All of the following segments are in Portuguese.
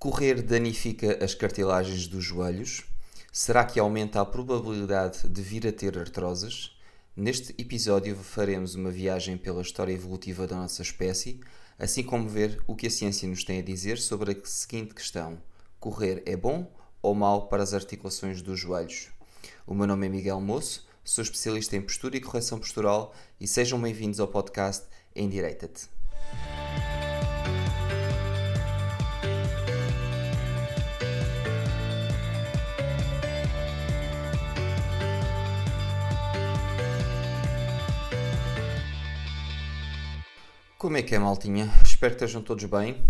Correr danifica as cartilagens dos joelhos? Será que aumenta a probabilidade de vir a ter artroses? Neste episódio faremos uma viagem pela história evolutiva da nossa espécie, assim como ver o que a ciência nos tem a dizer sobre a seguinte questão: correr é bom ou mau para as articulações dos joelhos? O meu nome é Miguel Moço, sou especialista em postura e correção postural e sejam bem-vindos ao podcast Endireita-te. Como é que é, maltinha? Espero que estejam todos bem.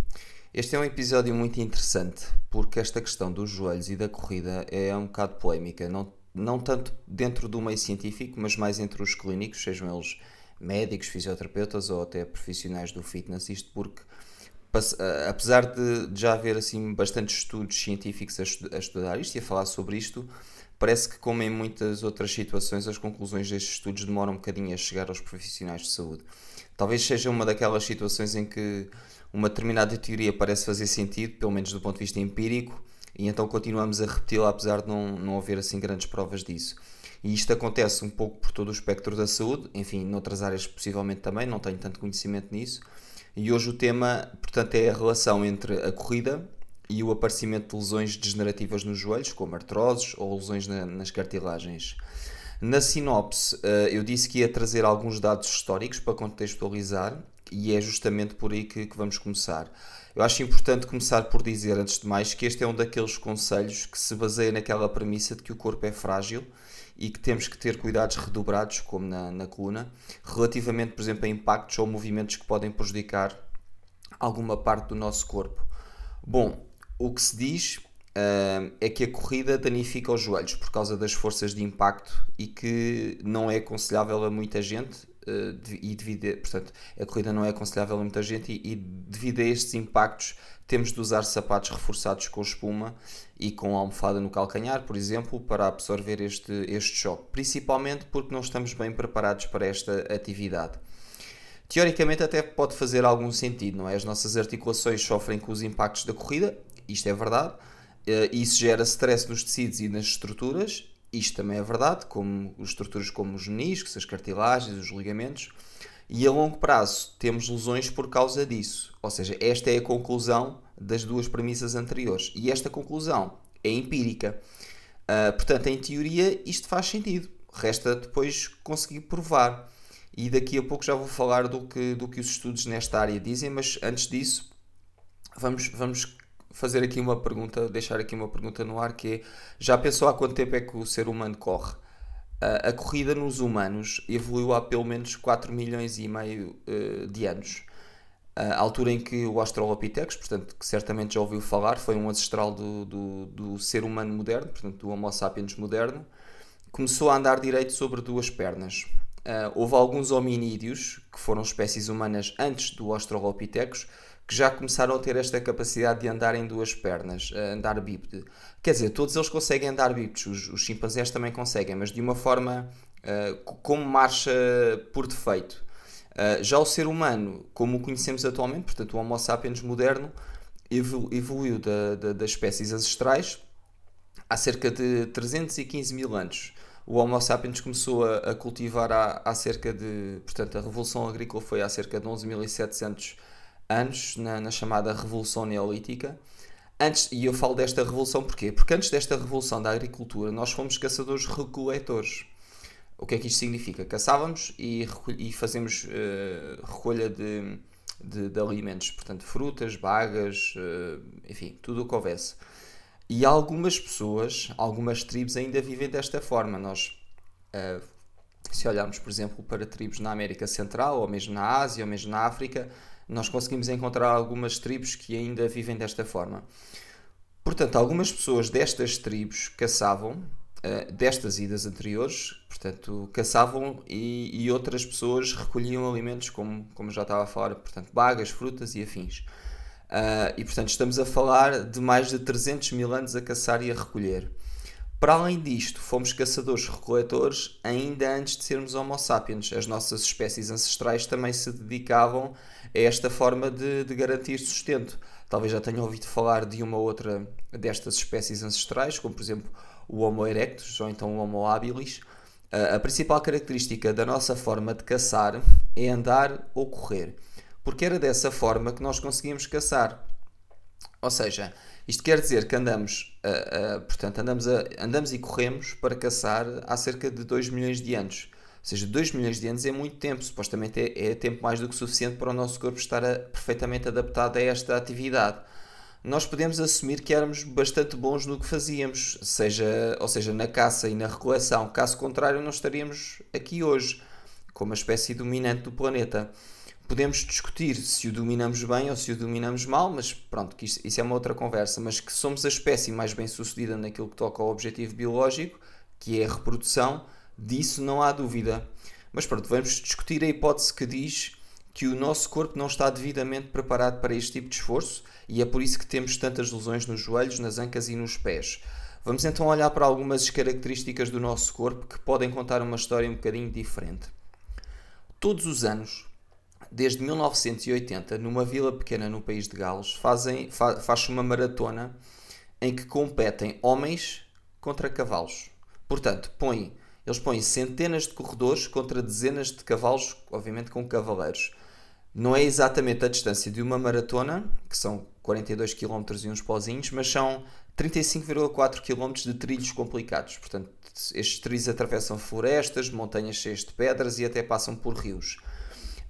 Este é um episódio muito interessante porque esta questão dos joelhos e da corrida é um bocado polémica, não, não tanto dentro do meio científico, mas mais entre os clínicos, sejam eles médicos, fisioterapeutas ou até profissionais do fitness. Isto porque, apesar de já haver assim bastantes estudos científicos a, estudar isto e a falar sobre isto, parece que, como em muitas outras situações, as conclusões destes estudos demoram um bocadinho a chegar aos profissionais de saúde. Talvez seja uma daquelas situações em que uma determinada teoria parece fazer sentido, pelo menos do ponto de vista empírico, e então continuamos a repeti-la apesar de não, não haver assim grandes provas disso. E isto acontece um pouco por todo o espectro da saúde, enfim, noutras áreas possivelmente também, não tenho tanto conhecimento nisso. E hoje o tema, portanto, é a relação entre a corrida e o aparecimento de lesões degenerativas nos joelhos, como artroses ou lesões na, nas cartilagens. Na sinopse, eh, eu disse que ia trazer alguns dados históricos para contextualizar e é justamente por aí que, que, vamos começar. Eu acho importante começar por dizer, antes de mais, que este é um daqueles conselhos que se baseia naquela premissa de que o corpo é frágil e que temos que ter cuidados redobrados, como na, na coluna, relativamente, por exemplo, a impactos ou movimentos que podem prejudicar alguma parte do nosso corpo. Bom, o que se diz uh, é que a corrida danifica os joelhos por causa das forças de impacto e que não é aconselhável a muita gente uh, e devido a, portanto a corrida não é aconselhável a muita gente e, e, devido a estes impactos temos de usar sapatos reforçados com espuma e com almofada no calcanhar, por exemplo, para absorver este, este choque, principalmente porque não estamos bem preparados para esta atividade. Teoricamente até pode fazer algum sentido, não é? As nossas articulações sofrem com os impactos da corrida, isto é verdade, Uh, isso gera stress nos tecidos e nas estruturas, isto também é verdade, como estruturas como os meniscos, as cartilagens, os ligamentos, e a longo prazo temos lesões por causa disso. Ou seja, esta é a conclusão das duas premissas anteriores. E esta conclusão é empírica. Uh, portanto, em teoria, isto faz sentido. Resta depois conseguir provar. E daqui a pouco já vou falar do que, do que os estudos nesta área dizem, mas antes disso, vamos, vamos fazer aqui uma pergunta, deixar aqui uma pergunta no ar que é, já pensou há quanto tempo é que o ser humano corre? Uh, a corrida nos humanos evoluiu há pelo menos 4 milhões e meio uh, de anos. Uh, a altura em que o Australopithecus, portanto, que certamente já ouviu falar, foi um ancestral do, do, do ser humano moderno, portanto, do Homo sapiens moderno, começou a andar direito sobre duas pernas. Houve alguns hominídeos, que foram espécies humanas antes do Australopithecus, que já começaram a ter esta capacidade de andar em duas pernas, andar bípede. Quer dizer, todos eles conseguem andar bípedes, os, os chimpanzés também conseguem, mas de uma forma uh, como marcha por defeito. Uh, já o ser humano, como o conhecemos atualmente, portanto o Homo sapiens moderno, evoluiu da, da, das espécies ancestrais há cerca de 315 mil anos. O Homo sapiens começou a, a cultivar há, há, cerca de. Portanto, a Revolução Agrícola foi há cerca de 11.700 anos anos, na, na, chamada Revolução Neolítica. Antes, e eu falo desta revolução porquê? Porque antes desta revolução da agricultura, nós fomos caçadores-recoletores. O que é que isto significa? Caçávamos e, e fazemos uh, recolha de, de, de, alimentos, portanto, frutas, bagas, uh, enfim, tudo o que houvesse. E algumas pessoas, algumas tribos ainda vivem desta forma. Nós, uh, se olharmos, por exemplo, para tribos na América Central, ou mesmo na Ásia, ou mesmo na África, nós conseguimos encontrar algumas tribos que ainda vivem desta forma. Portanto, algumas pessoas destas tribos caçavam, uh, destas idas anteriores, portanto, caçavam e, e, outras pessoas recolhiam alimentos, como, como já estava a falar, portanto, bagas, frutas e afins. Uh, e, portanto, estamos a falar de mais de 300 mil anos a caçar e a recolher. Para além disto, fomos caçadores-recoletores ainda antes de sermos Homo sapiens. As nossas espécies ancestrais também se dedicavam a esta forma de, de garantir sustento. talvez já tenham ouvido falar de uma outra destas espécies ancestrais, como por exemplo o Homo erectus ou então o Homo habilis. A principal característica da nossa forma de caçar é andar ou correr, porque era dessa forma que nós conseguíamos caçar. Ou seja, isto quer dizer que andamos, portanto, andamos, a, andamos e corremos para caçar há cerca de 2 milhões de anos. Ou seja, 2 milhões de anos é muito tempo, supostamente é, é tempo mais do que suficiente para o nosso corpo estar a, perfeitamente adaptado a esta atividade nós podemos assumir que éramos bastante bons no que fazíamos, seja, ou seja, na caça e na recoleção. Caso contrário, não estaríamos aqui hoje, como a espécie dominante do planeta. Podemos discutir se o dominamos bem ou se o dominamos mal, mas pronto, isso, isso é uma outra conversa. Mas que somos a espécie mais bem sucedida naquilo que toca ao objetivo biológico, que é a reprodução, disso não há dúvida. Mas pronto, vamos discutir a hipótese que diz que o nosso corpo não está devidamente preparado para este tipo de esforço e é por isso que temos tantas lesões nos joelhos, nas ancas e nos pés. Vamos então olhar para algumas características do nosso corpo que podem contar uma história um bocadinho diferente. Todos os anos, desde 1980, numa vila pequena no país de Gales, fazem, fa, faz uma maratona em que competem homens contra cavalos. Portanto, põem, eles põem centenas de corredores contra dezenas de cavalos, obviamente com cavaleiros. Não é exatamente a distância de uma maratona, que são 42 km e uns pozinhos, mas são 35,4 km de trilhos complicados. Portanto, estes trilhos atravessam florestas, montanhas cheias de pedras e até passam por rios.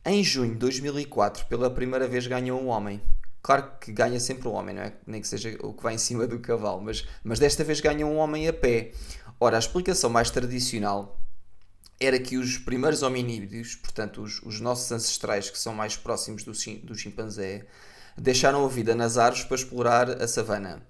Em junho de 2004, pela primeira vez ganhou um homem. Claro que ganha sempre um homem, não é? Nem que seja o que vai em cima do cavalo, mas, mas desta vez ganhou um homem a pé. Ora, a explicação mais tradicional era que os primeiros hominídeos, portanto os, os nossos ancestrais que são mais próximos do, do chimpanzé, deixaram a vida nas árvores para explorar a savana.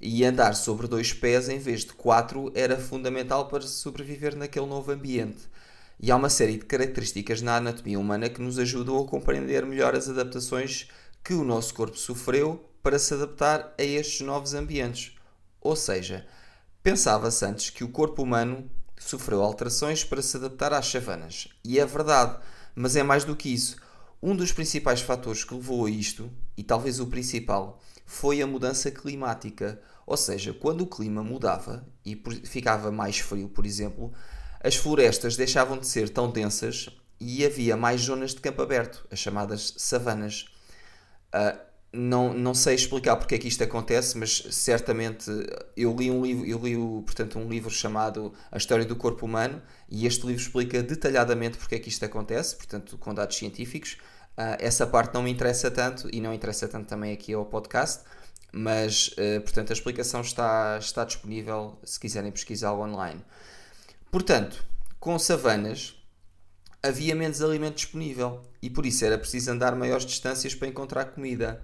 E andar sobre dois pés em vez de quatro era fundamental para sobreviver naquele novo ambiente. E há uma série de características na anatomia humana que nos ajudam a compreender melhor as adaptações que o nosso corpo sofreu para se adaptar a estes novos ambientes. Ou seja, pensava-se antes que o corpo humano sofreu alterações para se adaptar às savanas. E é verdade, mas é mais do que isso. Um dos principais fatores que levou a isto, e talvez o principal, foi a mudança climática. Ou seja, quando o clima mudava e ficava mais frio, por exemplo, as florestas deixavam de ser tão densas e havia mais zonas de campo aberto, as chamadas savanas. Uh, não, não sei explicar porque é que isto acontece, mas certamente eu li um livro, eu li portanto, um livro chamado A História do Corpo Humano e este livro explica detalhadamente porque é que isto acontece, portanto, com dados científicos. Uh, essa parte não me interessa tanto e não interessa tanto também aqui ao podcast, mas uh, portanto a explicação está, está disponível se quiserem pesquisá-lo online. Portanto, com savanas havia menos alimento disponível e por isso era preciso andar maiores distâncias para encontrar comida.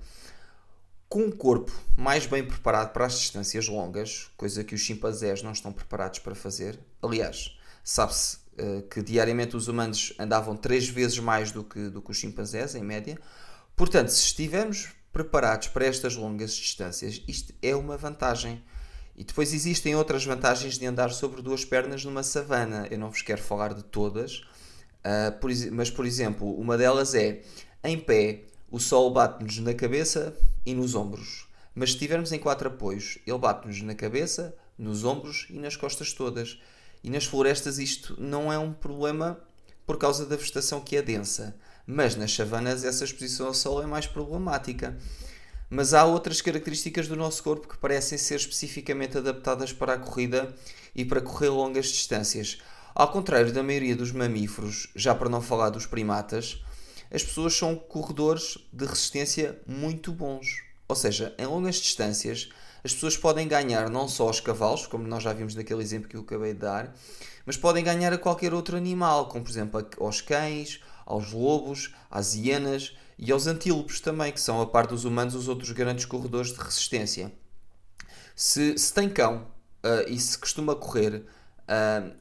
Com um corpo mais bem preparado para as distâncias longas, coisa que os chimpanzés não estão preparados para fazer, aliás, sabe-se uh, que diariamente os humanos andavam três vezes mais do que, do que os chimpanzés, em média. Portanto, se estivermos preparados para estas longas distâncias, isto é uma vantagem. E depois existem outras vantagens de andar sobre duas pernas numa savana. Eu não vos quero falar de todas, uh, por, mas por exemplo, uma delas é em pé o sol bate-nos na cabeça e nos ombros. Mas se estivermos em quatro apoios, ele bate-nos na cabeça, nos ombros e nas costas todas. E nas florestas isto não é um problema por causa da vegetação que é densa. Mas nas savanas essa exposição ao sol é mais problemática. Mas há outras características do nosso corpo que parecem ser especificamente adaptadas para a corrida e para correr longas distâncias. Ao contrário da maioria dos mamíferos, já para não falar dos primatas, as pessoas são corredores de resistência muito bons. Ou seja, em longas distâncias, as pessoas podem ganhar não só aos cavalos, como nós já vimos naquele exemplo que eu acabei de dar, mas podem ganhar a qualquer outro animal, como por exemplo aos cães, aos lobos, às hienas e aos antílopes também, que são, a par dos humanos, os outros grandes corredores de resistência. Se, se tem cão uh, e se costuma correr, uh,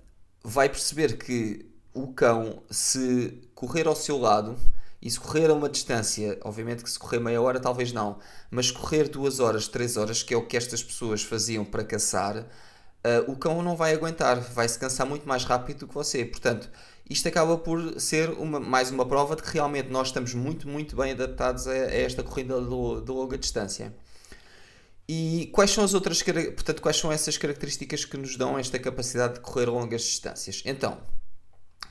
vai perceber que o cão, se correr ao seu lado, e se correr a uma distância, obviamente que se correr meia hora talvez não, mas correr duas horas, três horas, que é o que estas pessoas faziam para caçar, uh, o cão não vai aguentar, vai se cansar muito mais rápido do que você. Portanto, isto acaba por ser uma, mais uma prova de que realmente nós estamos muito, muito bem adaptados a, a esta corrida de, longa distância. E quais são as outras, portanto, quais são essas características que nos dão esta capacidade de correr longas distâncias? Então,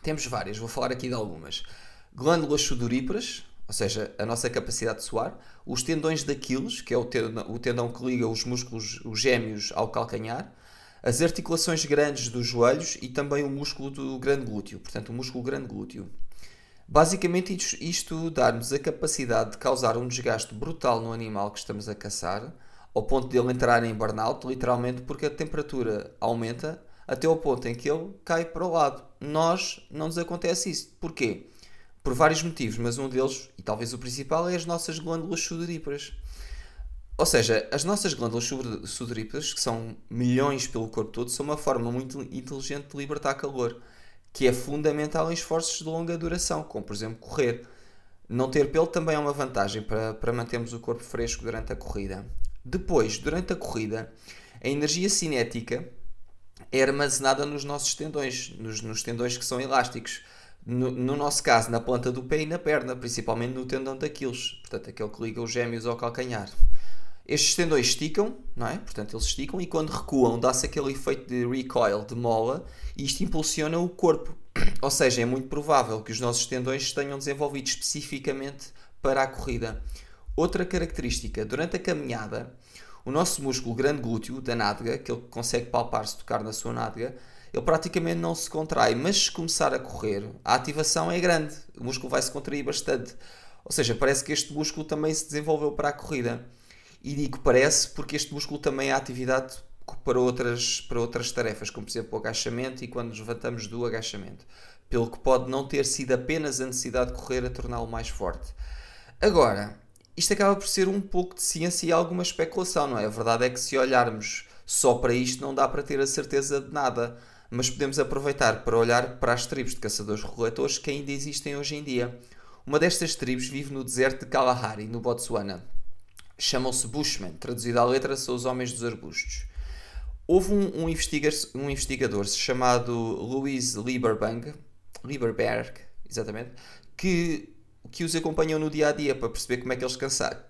temos várias, vou falar aqui de algumas. Glândulas sudoríparas, ou seja, a nossa capacidade de suar, os tendões de Aquiles, que é o tendão, o tendão que liga os músculos, os gêmeos ao calcanhar, as articulações grandes dos joelhos e também o músculo do grande glúteo, portanto, o músculo grande glúteo. Basicamente, isto dá-nos a capacidade de causar um desgaste brutal no animal que estamos a caçar, ao ponto de ele entrar em burnout, literalmente porque a temperatura aumenta até ao ponto em que ele cai para o lado. Nós não nos acontece isso. Porquê? Por vários motivos, mas um deles, e talvez o principal, é as nossas glândulas sudoríparas. Ou seja, as nossas glândulas sudoríparas, que são milhões pelo corpo todo, são uma forma muito inteligente de libertar calor, que é fundamental em esforços de longa duração, como por exemplo correr. Não ter pelo também é uma vantagem para, para mantermos o corpo fresco durante a corrida. Depois, durante a corrida, a energia cinética é armazenada nos nossos tendões, nos, nos tendões que são elásticos. No, no, nosso caso, na planta do pé e na perna, principalmente no tendão daqueles, portanto, aquele que liga os gêmeos ao calcanhar. Estes tendões esticam, não é? Portanto, eles esticam e quando recuam dá-se aquele efeito de recoil, de mola, e isto impulsiona o corpo. Ou seja, é muito provável que os nossos tendões tenham desenvolvido especificamente para a corrida. Outra característica, durante a caminhada, o nosso músculo grande glúteo da nádega, que ele consegue palpar se tocar na sua nádega, ele praticamente não se contrai, mas se começar a correr, a ativação é grande, o músculo vai se contrair bastante. Ou seja, parece que este músculo também se desenvolveu para a corrida. E digo parece porque este músculo também é atividade para outras, para outras tarefas, como por exemplo o agachamento e quando nos levantamos do agachamento. Pelo que pode não ter sido apenas a necessidade de correr a torná-lo mais forte. Agora, isto acaba por ser um pouco de ciência e alguma especulação, não é? A verdade é que se olharmos só para isto não dá para ter a certeza de nada, mas podemos aproveitar para olhar para as tribos de caçadores-recoletores que ainda existem hoje em dia. Uma destas tribos vive no deserto de Kalahari, no Botsuana chamam-se Bushmen, traduzido à letra são os homens dos arbustos. Houve um, um, investiga um investigador chamado Louis Lieberberg, Lieberberg exatamente, que, que os acompanhou no dia a dia para perceber como é, que eles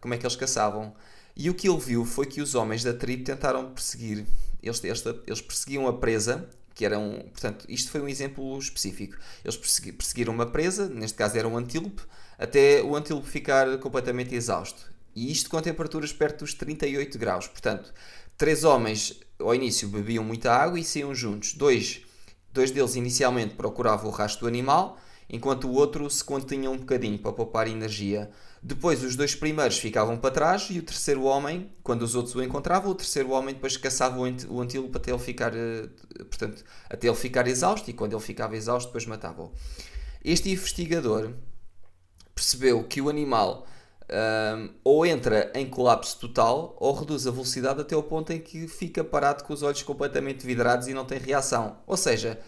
como é que eles caçavam. E o que ele viu foi que os homens da tribo tentaram perseguir, eles, eles, eles perseguiam a presa, que era um, portanto, isto foi um exemplo específico. Eles perseguiram uma presa, neste caso era um antílope, até o antílope ficar completamente exausto. E isto com temperaturas perto dos 38 graus. Portanto, três homens ao início bebiam muita água e saíam juntos. Dois, dois deles inicialmente procuravam o rastro do animal, enquanto o outro se continha um bocadinho para poupar energia. Depois os dois primeiros ficavam para trás e o terceiro homem, quando os outros o encontravam, o terceiro homem depois caçava o antílope até ele ficar, eh, portanto, até ele ficar exausto e quando ele ficava exausto depois matava-o. Este investigador percebeu que o animal um, ou entra em colapso total ou reduz a velocidade até o ponto em que fica parado com os olhos completamente vidrados e não tem reação. Ou seja,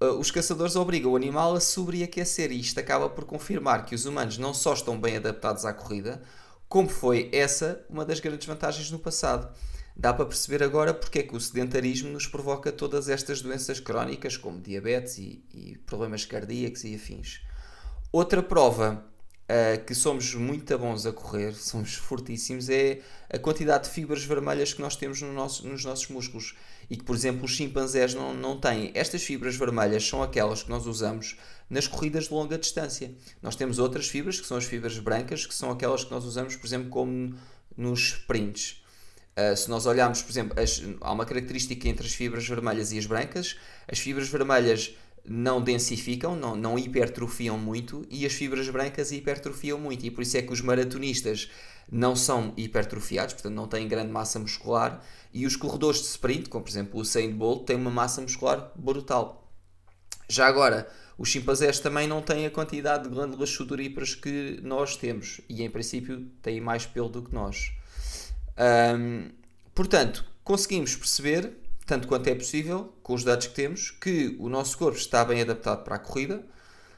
uh, os caçadores obrigam o animal a sobreaquecer e isto acaba por confirmar que os humanos não só estão bem adaptados à corrida, como foi essa uma das grandes vantagens no passado. Dá para perceber agora porque é que o sedentarismo nos provoca todas estas doenças crónicas, como diabetes e, e problemas cardíacos e afins. Outra prova uh, que somos muito bons a correr, somos fortíssimos, é a quantidade de fibras vermelhas que nós temos no nosso, nos nossos músculos e que, por exemplo, os chimpanzés não, não têm. Estas fibras vermelhas são aquelas que nós usamos nas corridas de longa distância. Nós temos outras fibras, que são as fibras brancas, que são aquelas que nós usamos, por exemplo, como nos sprints. Uh, se nós olharmos, por exemplo, as, há uma característica entre as fibras vermelhas e as brancas. As fibras vermelhas não densificam, não, não hipertrofiam muito e as fibras brancas hipertrofiam muito. E por isso é que os maratonistas não são hipertrofiados, portanto não têm grande massa muscular, e os corredores de sprint, como por exemplo o Saint Bolt, têm uma massa muscular brutal. Já agora, os chimpanzés também não têm a quantidade de glândulas sudoríparas que nós temos e em princípio têm mais pelo do que nós. portanto, conseguimos perceber tanto quanto é possível, com os dados que temos, que o nosso corpo está bem adaptado para a corrida,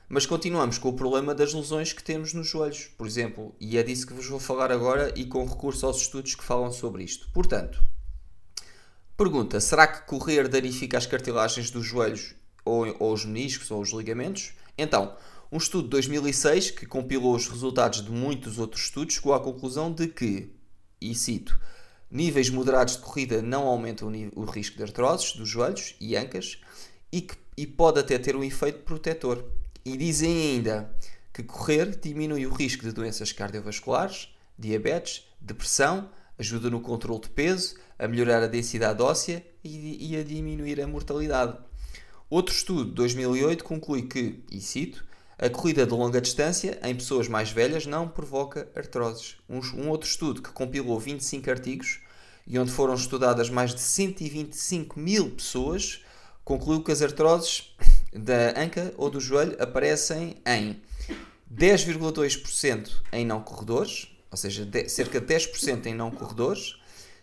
mas continuamos com o problema das lesões que temos nos joelhos, por exemplo, e é disso que vos vou falar agora e com recurso aos estudos que falam sobre isto. Portanto, pergunta: será que correr danifica as cartilagens dos joelhos ou, ou os meniscos ou os ligamentos. Então, um estudo de 2006 que compilou os resultados de muitos outros estudos chegou à conclusão de que, e cito, níveis moderados de corrida não aumentam o, o risco de artroses dos joelhos e ancas e, que, e pode até ter um efeito protetor. E dizem ainda que correr diminui o risco de doenças cardiovasculares, diabetes, depressão, ajuda no controle de peso, a melhorar a densidade óssea e, e a diminuir a mortalidade. Outro estudo de 2008 conclui que, e cito, a corrida de longa distância em pessoas mais velhas não provoca artroses. Um, um, outro estudo que compilou 25 artigos e onde foram estudadas mais de 125 mil pessoas concluiu que as artroses da anca ou do joelho aparecem em 10,2% em não corredores, ou seja, de, cerca de 10% em não corredores,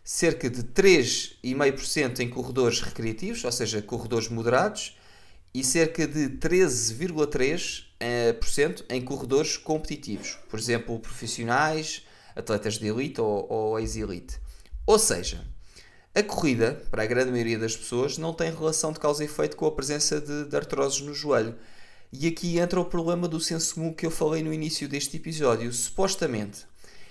cerca de 3,5% em corredores recreativos, ou seja, corredores moderados, e cerca de 13,3% eh, em corredores competitivos, por exemplo, profissionais, atletas de elite ou, ou ex-elite. Ou seja, a corrida, para a grande maioria das pessoas, não tem relação de causa e efeito com a presença de, de artroses no joelho. E aqui entra o problema do senso comum que eu falei no início deste episódio. Supostamente,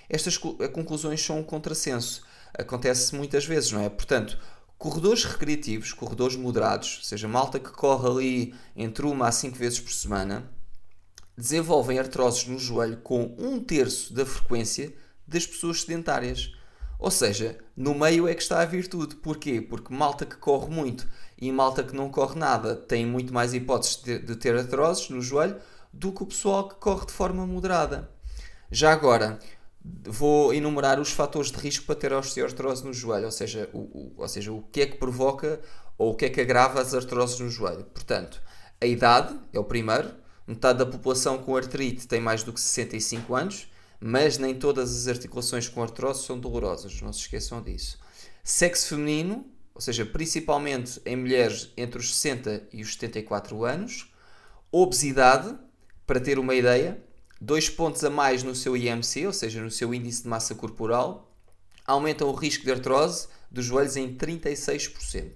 estas conclusões são um contrassenso acontece muitas vezes, não é? Portanto, corredores recreativos, corredores moderados, ou seja, malta que corre ali entre uma a cinco vezes por semana, desenvolvem artroses no joelho com um terço da frequência das pessoas sedentárias. Ou seja, no meio é que está a virtude. Porquê? Porque malta que corre muito e malta que não corre nada tem muito mais hipóteses de ter artroses no joelho do que o pessoal que corre de forma moderada. Já agora, vou enumerar os fatores de risco para ter osteoartrose no joelho, ou seja, o, o, ou seja, o que é que provoca ou o que é que agrava as artroses no joelho. Portanto, a idade é o primeiro, metade da população com artrite tem mais do que 65 anos, mas nem todas as articulações com artrose são dolorosas, não se esqueçam disso. Sexo feminino, ou seja, principalmente em mulheres entre os 60 e os 74 anos. Obesidade, para ter uma ideia, dois pontos a mais no seu IMC, ou seja, no seu índice de massa corporal, aumentam o risco de artrose dos joelhos em 36%.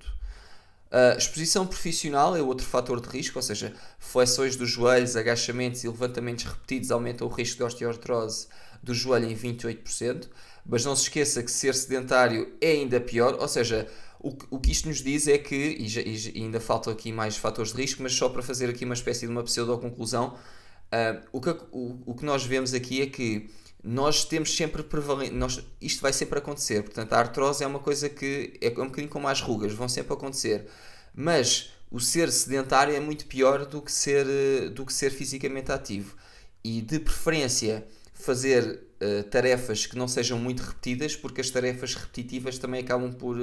A exposição profissional é outro fator de risco, ou seja, flexões dos joelhos, agachamentos e levantamentos repetidos aumentam o risco de osteoartrose do joelho em 28%, mas não se esqueça que ser sedentário é ainda pior, ou seja, o que, o que isto nos diz é que, e, já, e ainda faltam aqui mais fatores de risco, mas só para fazer aqui uma espécie de uma pseudo-conclusão, Uh, o, que, o, o que nós vemos aqui é que nós temos sempre prevalente, nós, isto vai sempre acontecer, portanto a artrose é uma coisa que é um bocadinho como as rugas, vão sempre acontecer, mas o ser sedentário é muito pior do que ser, do que ser fisicamente ativo. E de preferência fazer uh, tarefas que não sejam muito repetidas, porque as tarefas repetitivas também acabam por,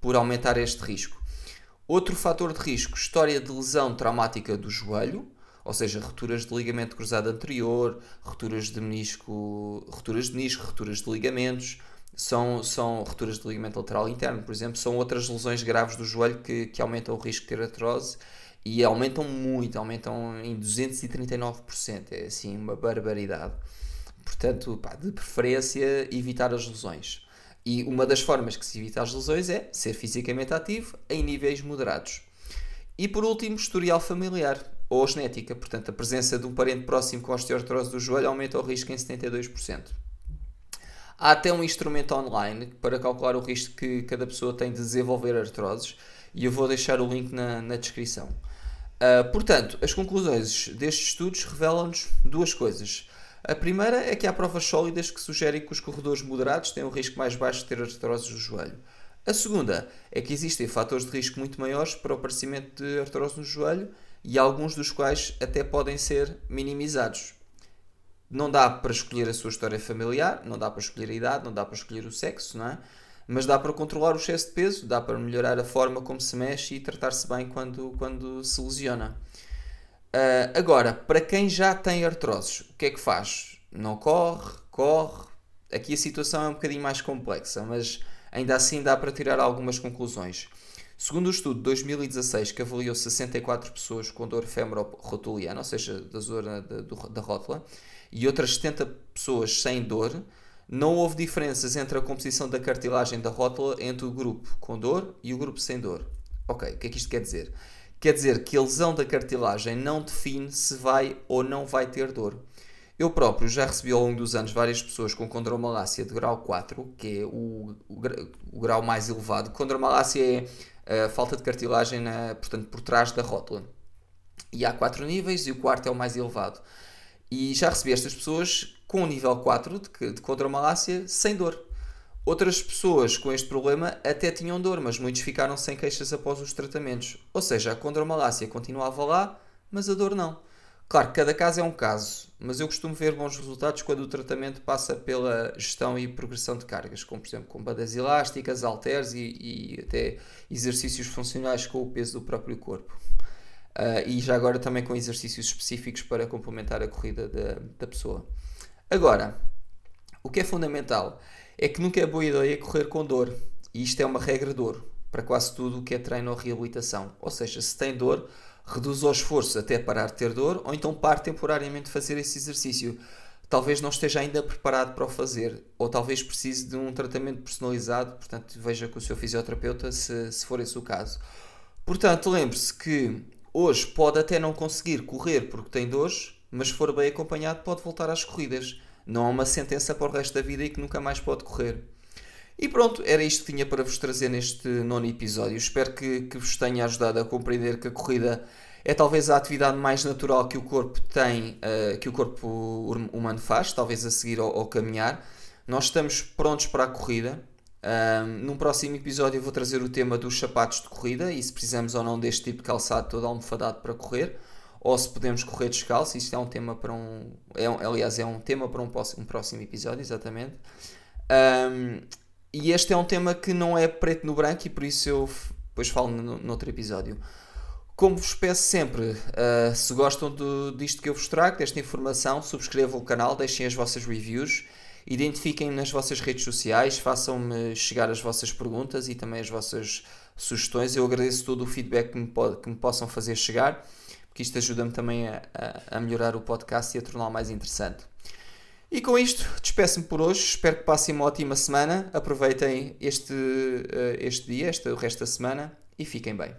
por aumentar este risco. Outro fator de risco, história de lesão traumática do joelho, ou seja, rupturas de ligamento cruzado anterior, rupturas de menisco, rupturas de menisco, rupturas de ligamentos, são, são rupturas de ligamento lateral interno, por exemplo, são outras lesões graves do joelho que, que aumentam o risco de ter artrose e aumentam muito, aumentam em 239%, é assim uma barbaridade. Portanto, pá, de preferência, evitar as lesões. E uma das formas que se evita as lesões é ser fisicamente ativo em níveis moderados. E por último, historial familiar ou genética. Portanto, a presença de um parente próximo com osteoartrose do joelho aumenta o risco em 72%. Há até um instrumento online para calcular o risco que cada pessoa tem de desenvolver artroses e eu vou deixar o link na, na descrição. Uh, portanto, as conclusões destes estudos revelam-nos duas coisas. A primeira é que há provas sólidas que sugerem que os corredores moderados têm um risco mais baixo de ter artroses do joelho. A segunda é que existem fatores de risco muito maiores para o aparecimento de artrose no joelho e alguns dos quais até podem ser minimizados. Não dá para escolher a sua história familiar, não dá para escolher a idade, não dá para escolher o sexo, não é? Mas dá para controlar o excesso de peso, dá para melhorar a forma como se mexe e tratar-se bem quando, quando se lesiona. Uh, agora, para quem já tem artroses, o que é que faz? Não corre, corre. Aqui a situação é um bocadinho mais complexa, mas ainda assim dá para tirar algumas conclusões. Segundo o estudo de 2016, que avaliou 64 pessoas com dor femororotuliana, ou seja, da zona da, da rótula, e outras 70 pessoas sem dor, não houve diferenças entre a composição da cartilagem da rótula entre o grupo com dor e o grupo sem dor. Ok, o que é que isto quer dizer? Quer dizer que a lesão da cartilagem não define se vai ou não vai ter dor. Eu próprio já recebi ao longo dos anos várias pessoas com condromalácia de grau 4, que é o, o, o grau mais elevado. Condromalácia é falta de cartilagem, na, portanto, por trás da rótula. E há quatro níveis e o quarto é o mais elevado. E já recebi estas pessoas com o nível 4 de, de condromalácia sem dor. Outras pessoas com este problema até tinham dor, mas muitos ficaram sem queixas após os tratamentos. Ou seja, a condromalácia continuava lá, mas a dor não. Claro, cada caso é um caso, mas eu costumo ver bons resultados quando o tratamento passa pela gestão e progressão de cargas, como por exemplo com bandas elásticas, halteres e, e até exercícios funcionais com o peso do próprio corpo. Uh, e já agora também com exercícios específicos para complementar a corrida da, da pessoa. Agora, o que é fundamental é que nunca é boa ideia correr com dor, e isto é uma regra de ouro para quase tudo o que é treino ou reabilitação. Ou seja, se tem dor, reduz o esforço até parar de ter dor, ou então pare temporariamente de fazer esse exercício. Talvez não esteja ainda preparado para o fazer, ou talvez precise de um tratamento personalizado, portanto, veja com o seu fisioterapeuta se, se for esse o caso. Portanto, lembre-se que hoje pode até não conseguir correr porque tem dores, mas se for bem acompanhado, pode voltar às corridas. Não há uma sentença para o resto da vida e que nunca mais pode correr. E pronto, era isto que tinha para vos trazer neste nono episódio. Espero que, que vos tenha ajudado a compreender que a corrida é talvez a atividade mais natural que o corpo tem, uh, que o corpo humano faz, talvez a seguir ao, ao caminhar. Nós estamos prontos para a corrida. Um, num próximo episódio vou trazer o tema dos sapatos de corrida e se precisamos ou não deste tipo de calçado todo almofadado para correr ou se podemos correr descalço. Isto é um tema para um. É aliás, é um tema para um, um próximo episódio, exatamente. Um, e este é um tema que não é preto no branco e por isso eu depois falo no, noutro episódio. Como vos peço sempre, uh, se gostam do, disto que eu vos trago, desta informação, subscrevam o canal, deixem as vossas reviews, identifiquem nas vossas redes sociais, façam-me chegar as vossas perguntas e também as vossas sugestões. Eu agradeço todo o feedback que me, pode, que me possam fazer chegar, porque isto ajuda-me também a, a, a melhorar o podcast e a torná-lo mais interessante. E com isto, despeço-me por hoje. Espero que passem uma ótima semana. Aproveitem este, eh, este dia, este, o resto da semana e fiquem bem.